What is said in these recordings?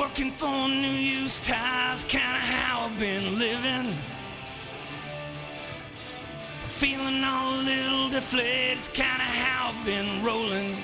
Working for new used tires, kinda how I've been living. Feeling all a little deflated, it's kinda how I've been rolling.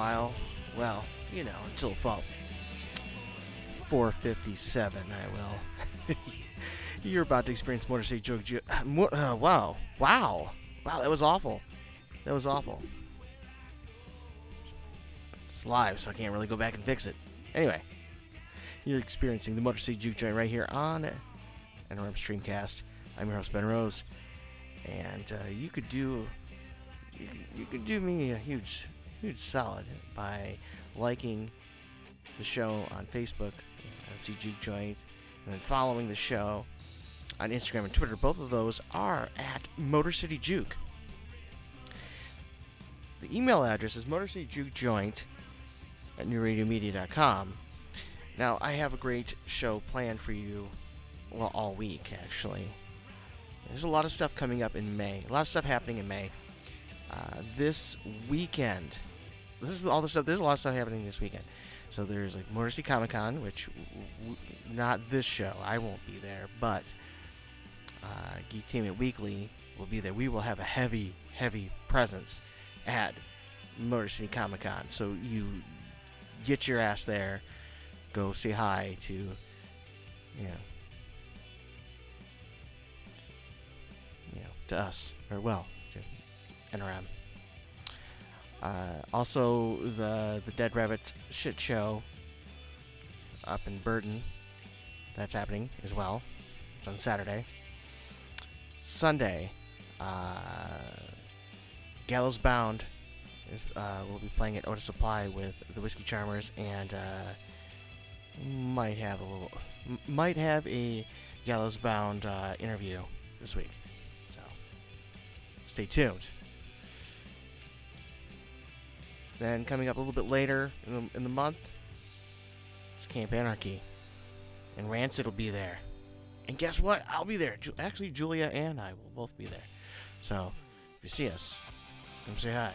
While. Well, you know, until about 457, I will. You're about to experience Motor City Joke. Ju- Mo- uh, wow. Wow. Wow, that was awful. That was awful. It's live, so I can't really go back and fix it. Anyway, you're experiencing the Motor City Juke Joint right here on NRM Streamcast. I'm your host, Ben Rose. And uh, you could do you, you could do me a huge, huge solid by liking the show on Facebook, see Juke Joint, and then following the show on Instagram and Twitter. Both of those are at Motor City Juke. The email address is motorcityjukejoint at newradiomedia.com. Now, I have a great show planned for you, well, all week, actually. There's a lot of stuff coming up in May, a lot of stuff happening in May. Uh, this weekend, this is all the stuff. There's a lot of stuff happening this weekend. So there's like City Comic Con, which w- not this show. I won't be there, but uh, Geek Entertainment Weekly will be there. We will have a heavy, heavy presence at Motor City Comic Con. So you get your ass there, go say hi to, you know, you know, to us or well, to NRM. Uh, also, the the Dead Rabbits shit show up in Burton. That's happening as well. It's on Saturday. Sunday, uh, Gallows Bound is uh, will be playing at Otus Supply with the Whiskey Charmers and uh, might have a little, might have a Gallows Bound uh, interview this week. So stay tuned. Then coming up a little bit later in the, in the month, it's Camp Anarchy, and Rancid will be there. And guess what? I'll be there. Ju- Actually, Julia and I will both be there. So if you see us, come say hi.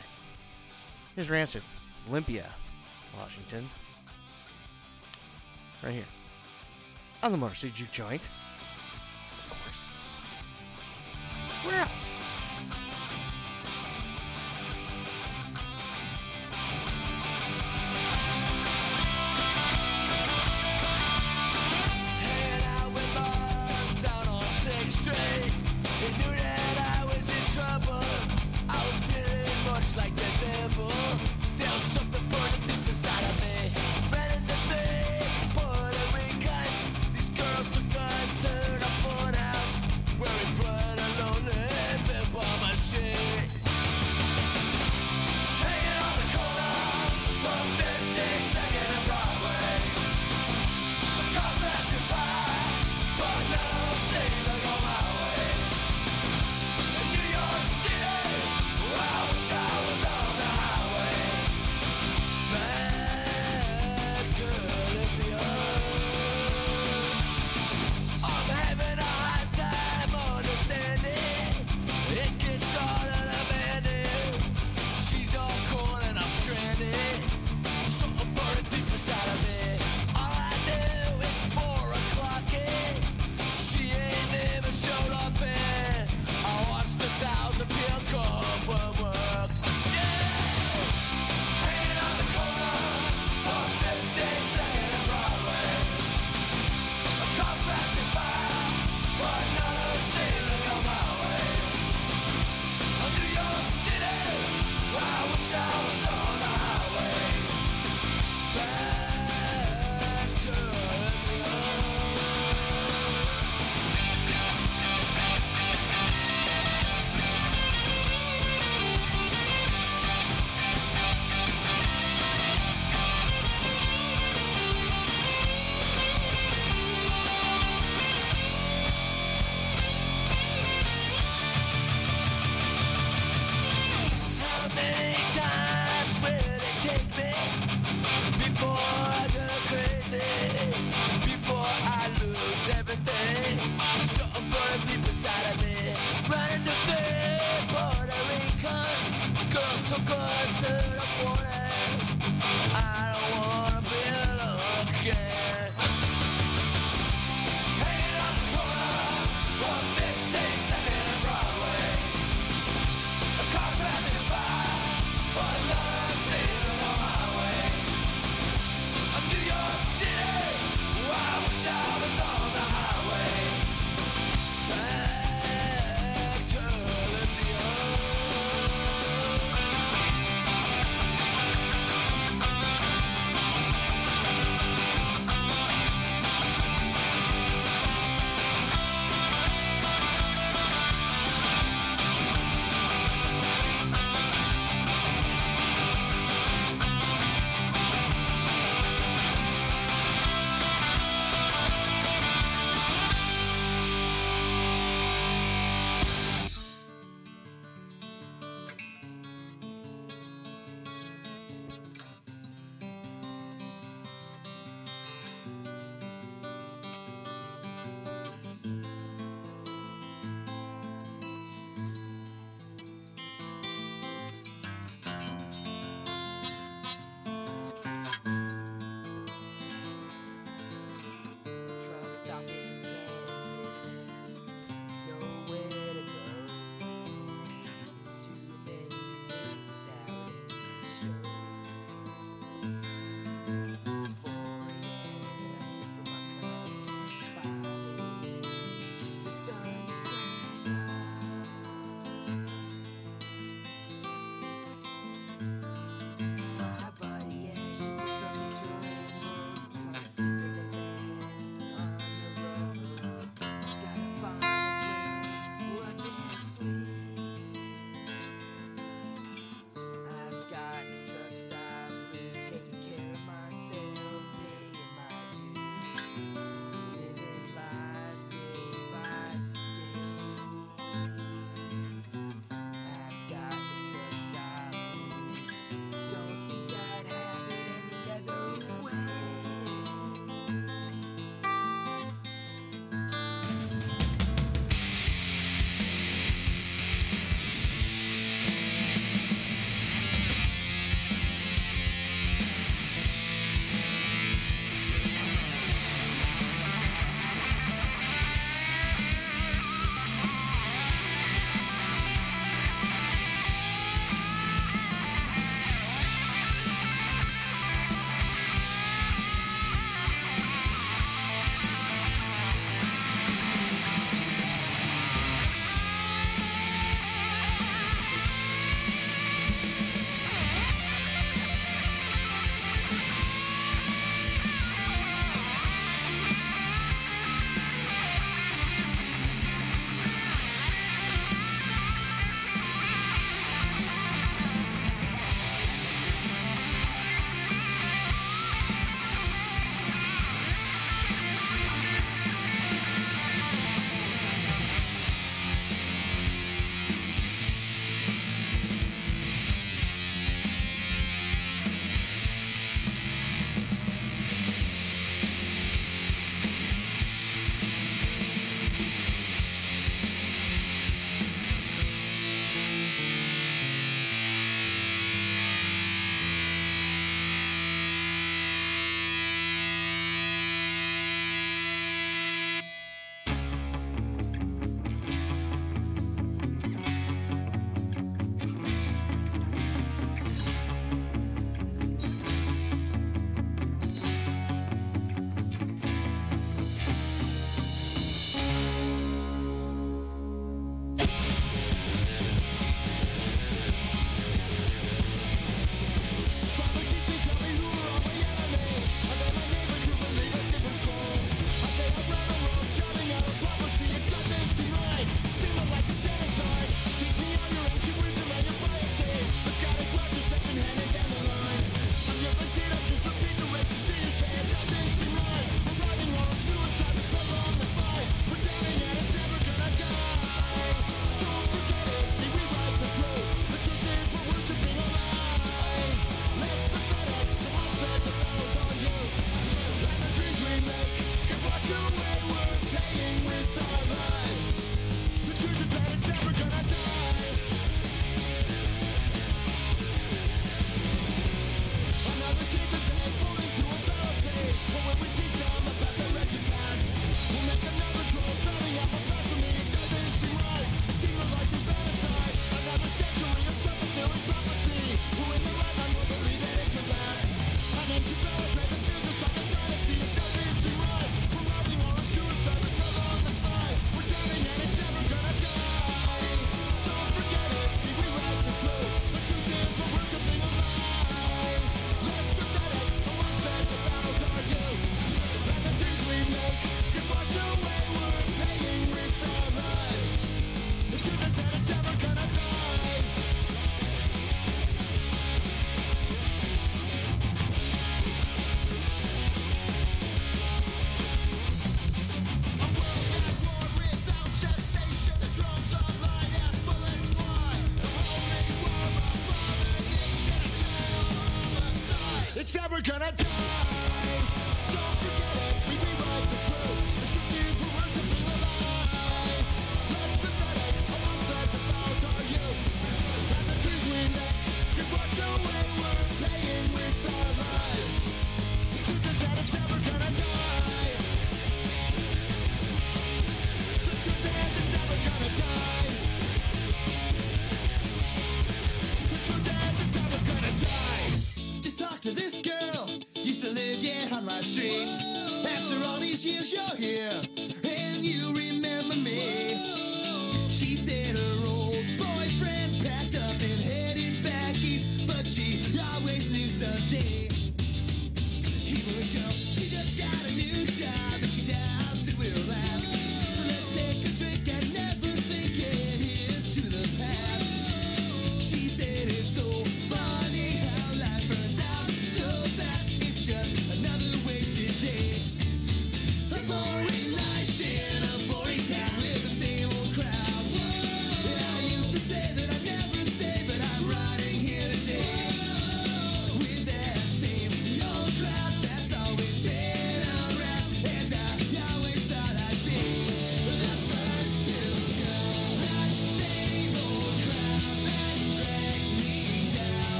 Here's Rancid, Olympia, Washington. Right here. On the Motor City Juke Joint. Of course. Where else?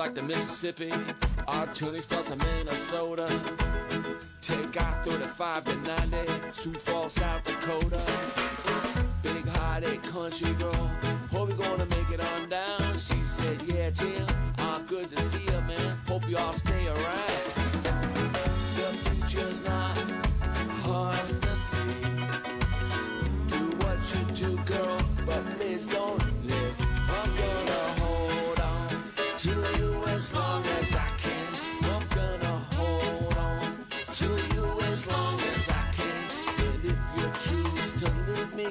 like the Mississippi. Our journey starts in Minnesota. Take I 35 to 90, Sioux Falls, South Dakota. Big hearted country girl, hope you're gonna make it on down. She said, Yeah, Tim, I'm good to see you, man. Hope you all stay around. The future's not hard to see. Do what you do, girl, but please don't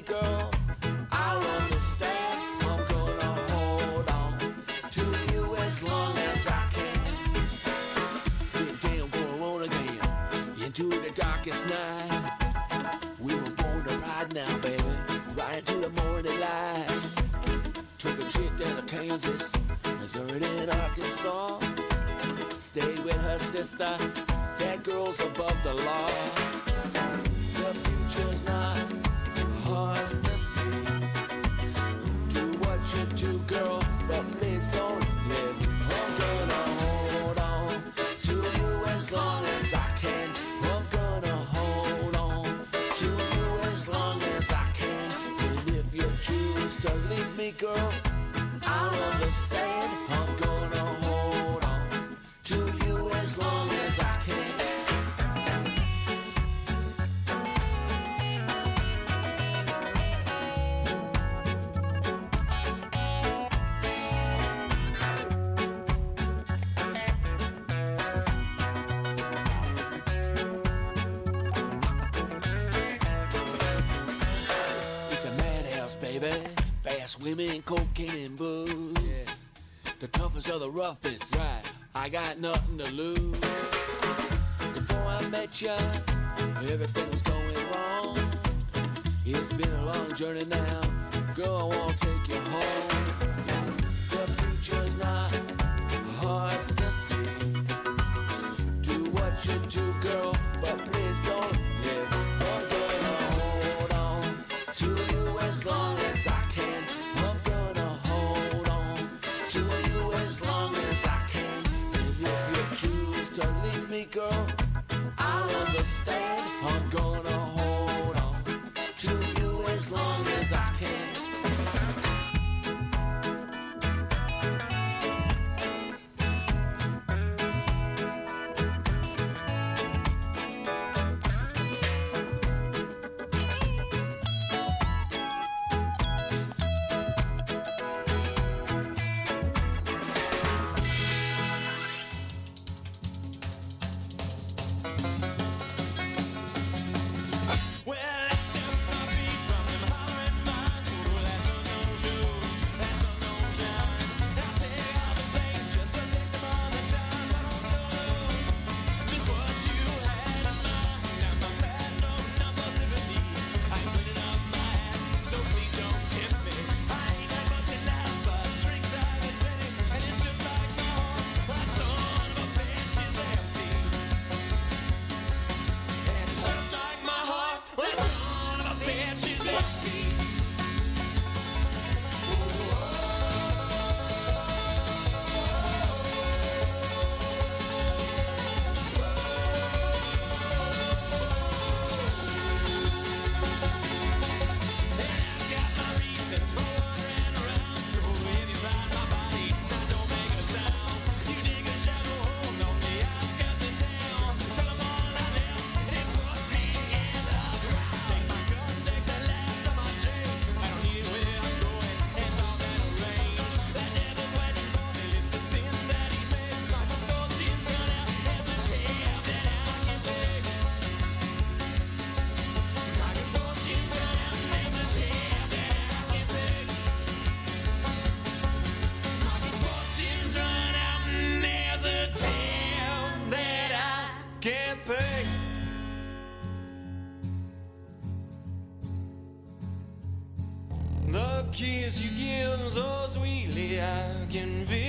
girl. I'll understand. I'm gonna hold on to you as long as I can. Into the darkest night. We were born to ride now, baby, right into the morning light. Took a trip down to Kansas, Missouri, and Arkansas. Stayed with her sister. That girl's above the law. The future's not to see. Do what you do, girl, but please don't live. I'm gonna hold on to you as long as I can. I'm gonna hold on to you as long as I can. And if you choose to leave me, girl, I'll understand. Cocaine, and booze. The toughest of the roughest. Right. I got nothing to lose. Before I met ya, everything was going wrong. It's been a long journey now. Girl, I wanna take you home. The future's not hard to see. Do what you do, girl, but please don't girl, kiss you give so sweetly, I can feel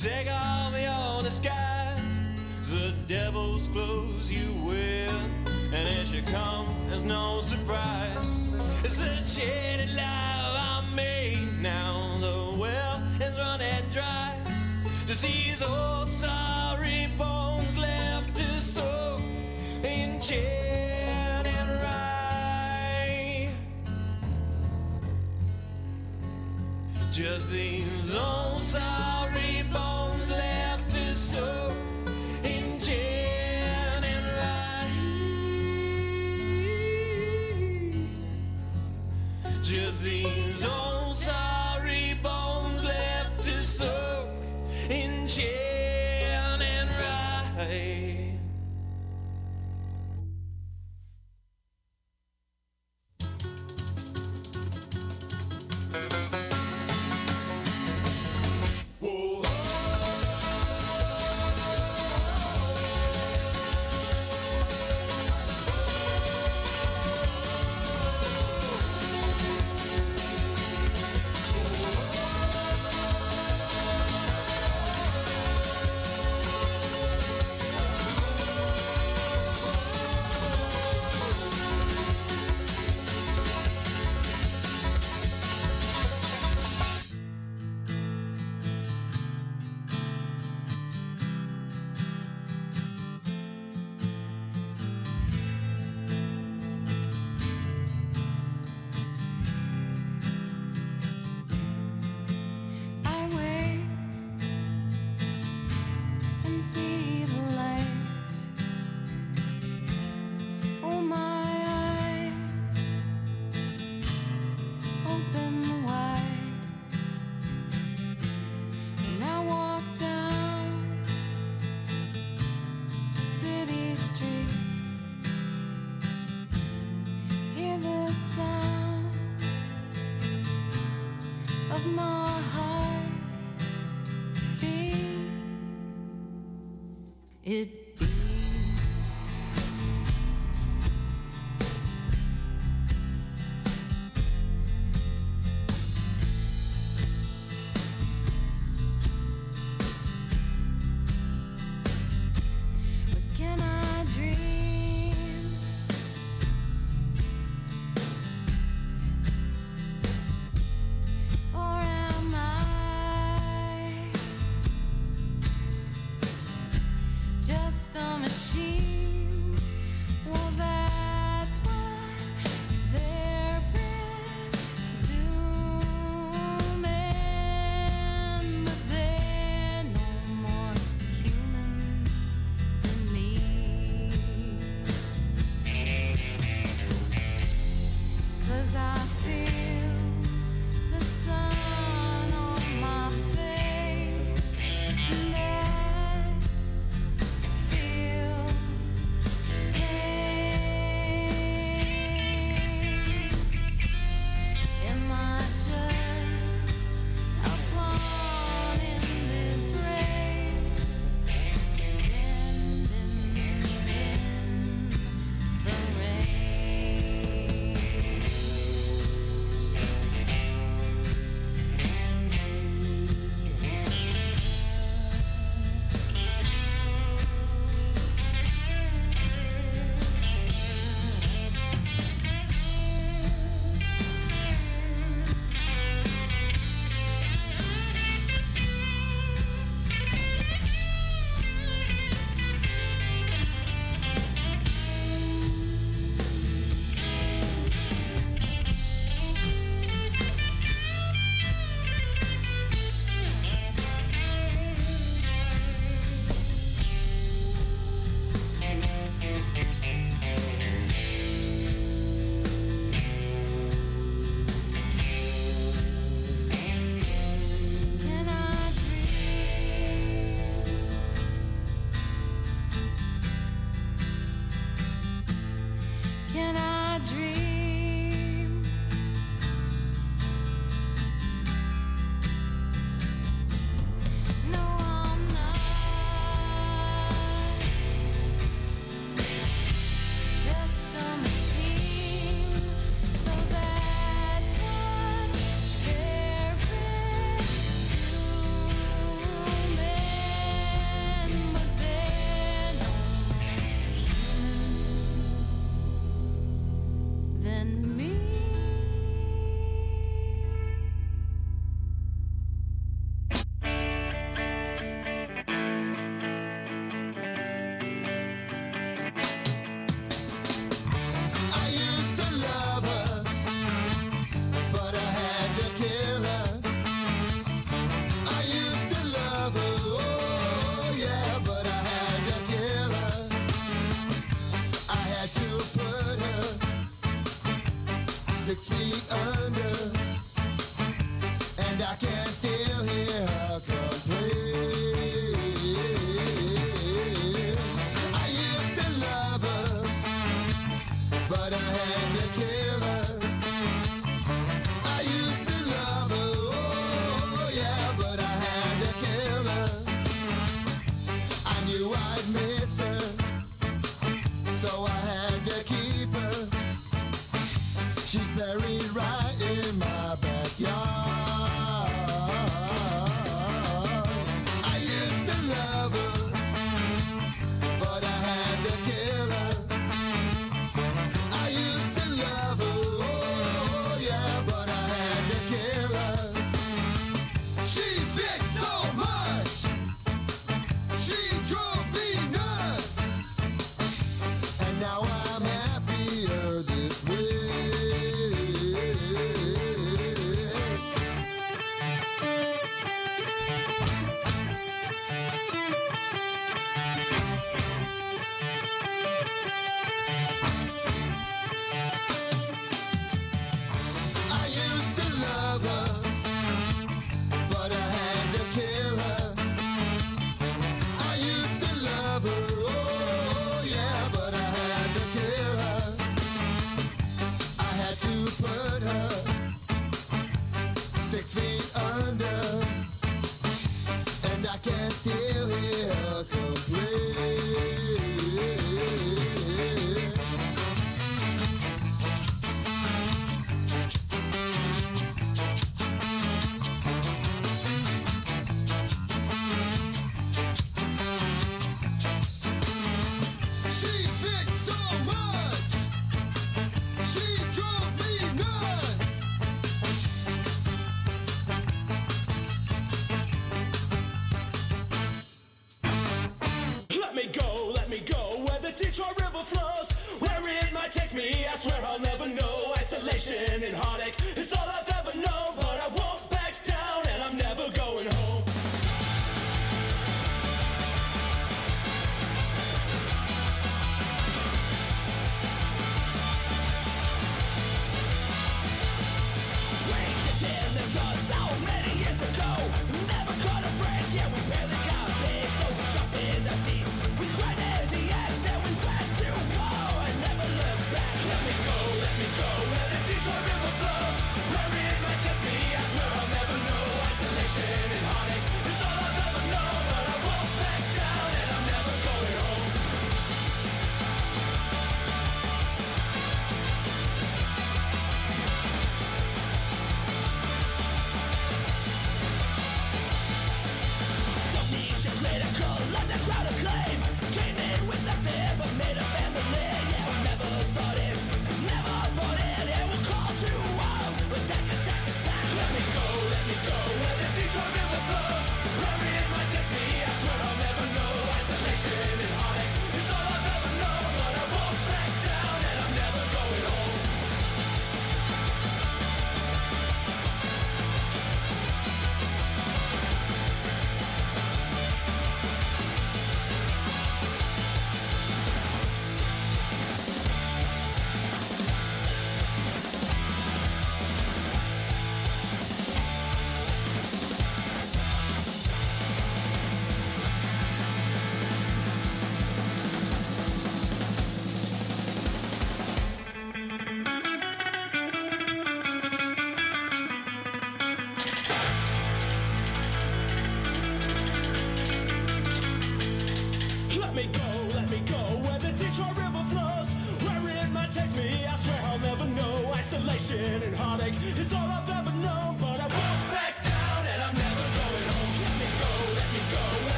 Take off your disguise, the devil's clothes you wear. And as you come as no surprise. It's a jaded life I made. Now the well is running dry. Disease, old sorry bones left to soak in gin and rye. Just these old sorry bones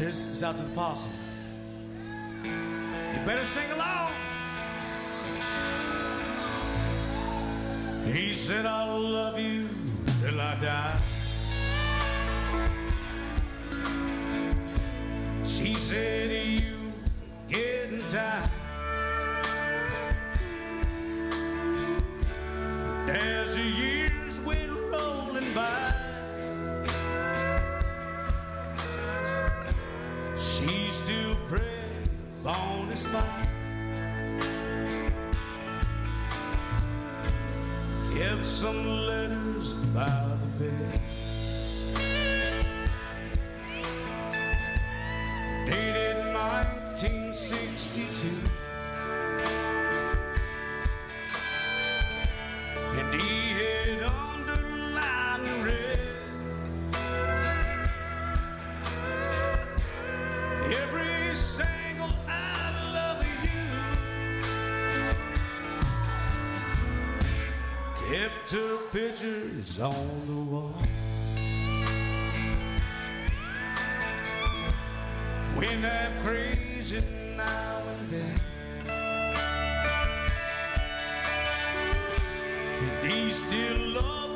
This is out to the possum. You better sing along. He said, "I'll love you till I die. on the wall. When I'm crazy now and then, do you still love?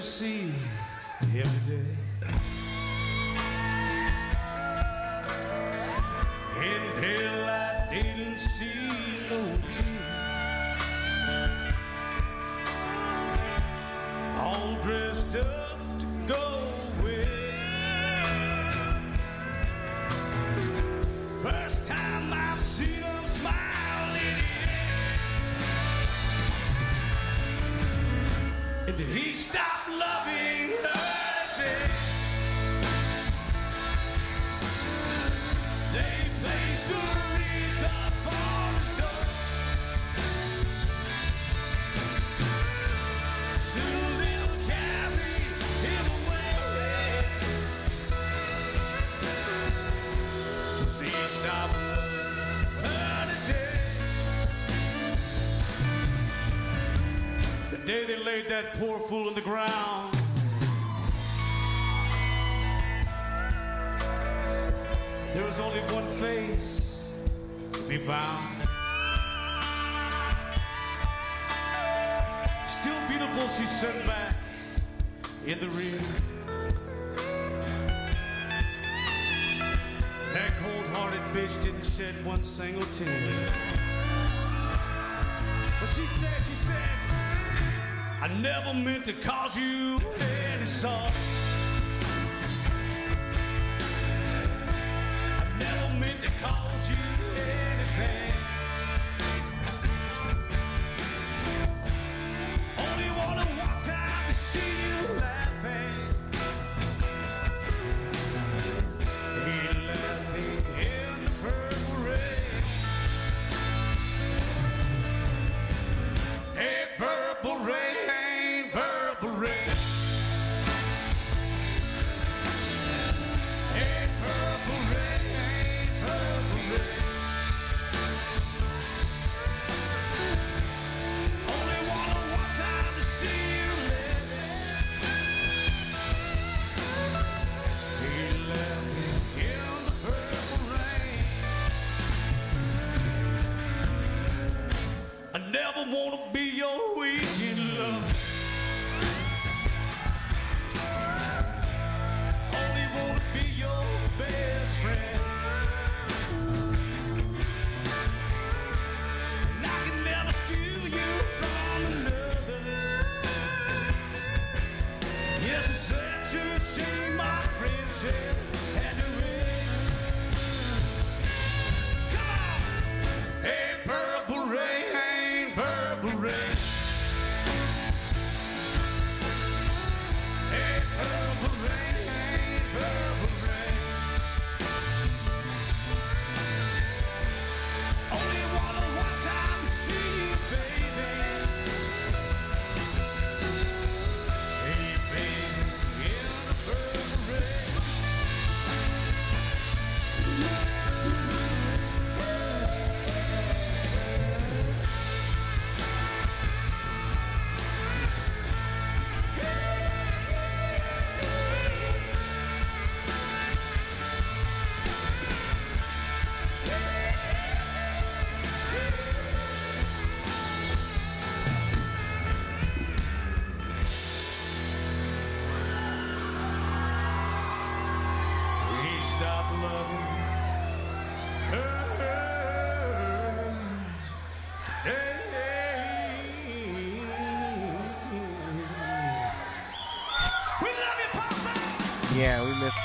See every day. In poor fool in the ground. There was only one face to be found. Still beautiful, she sat back in the rear. That cold-hearted bitch didn't shed one single tear. But she said, she said, I never meant to cause you any sorrow. I never meant to cause you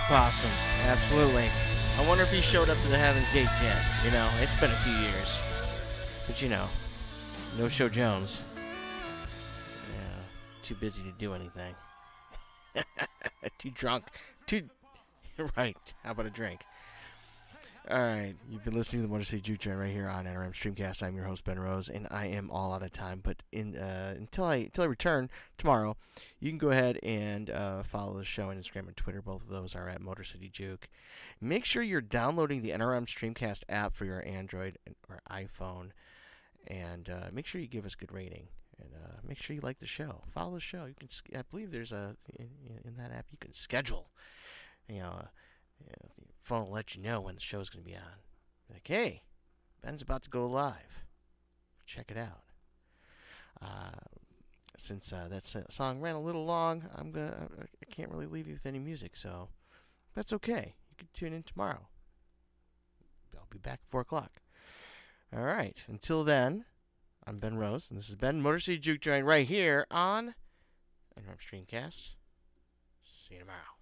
Possum. Absolutely. I wonder if he showed up to the Heaven's Gates yet. You know, it's been a few years. But you know, no show Jones. Yeah, too busy to do anything. too drunk. Too. right. How about a drink? All right, you've been listening to the Motor City Juke Joint right here on NRM Streamcast. I'm your host Ben Rose, and I am all out of time. But in uh, until I until I return tomorrow, you can go ahead and uh, follow the show on Instagram and Twitter. Both of those are at Motor City Juke. Make sure you're downloading the NRM Streamcast app for your Android or iPhone, and uh, make sure you give us good rating. And uh, make sure you like the show. Follow the show. You can. I believe there's a in, in that app you can schedule. You know. Uh, you know, phone will let you know when the show's going to be on. Like, hey, Ben's about to go live. Check it out. Uh, since uh, that song ran a little long, I'm gonna I can't really leave you with any music, so that's okay. You can tune in tomorrow. I'll be back at four o'clock. All right. Until then, I'm Ben Rose, and this is Ben Motor City Juke Joint right here on NRM Streamcast. See you tomorrow.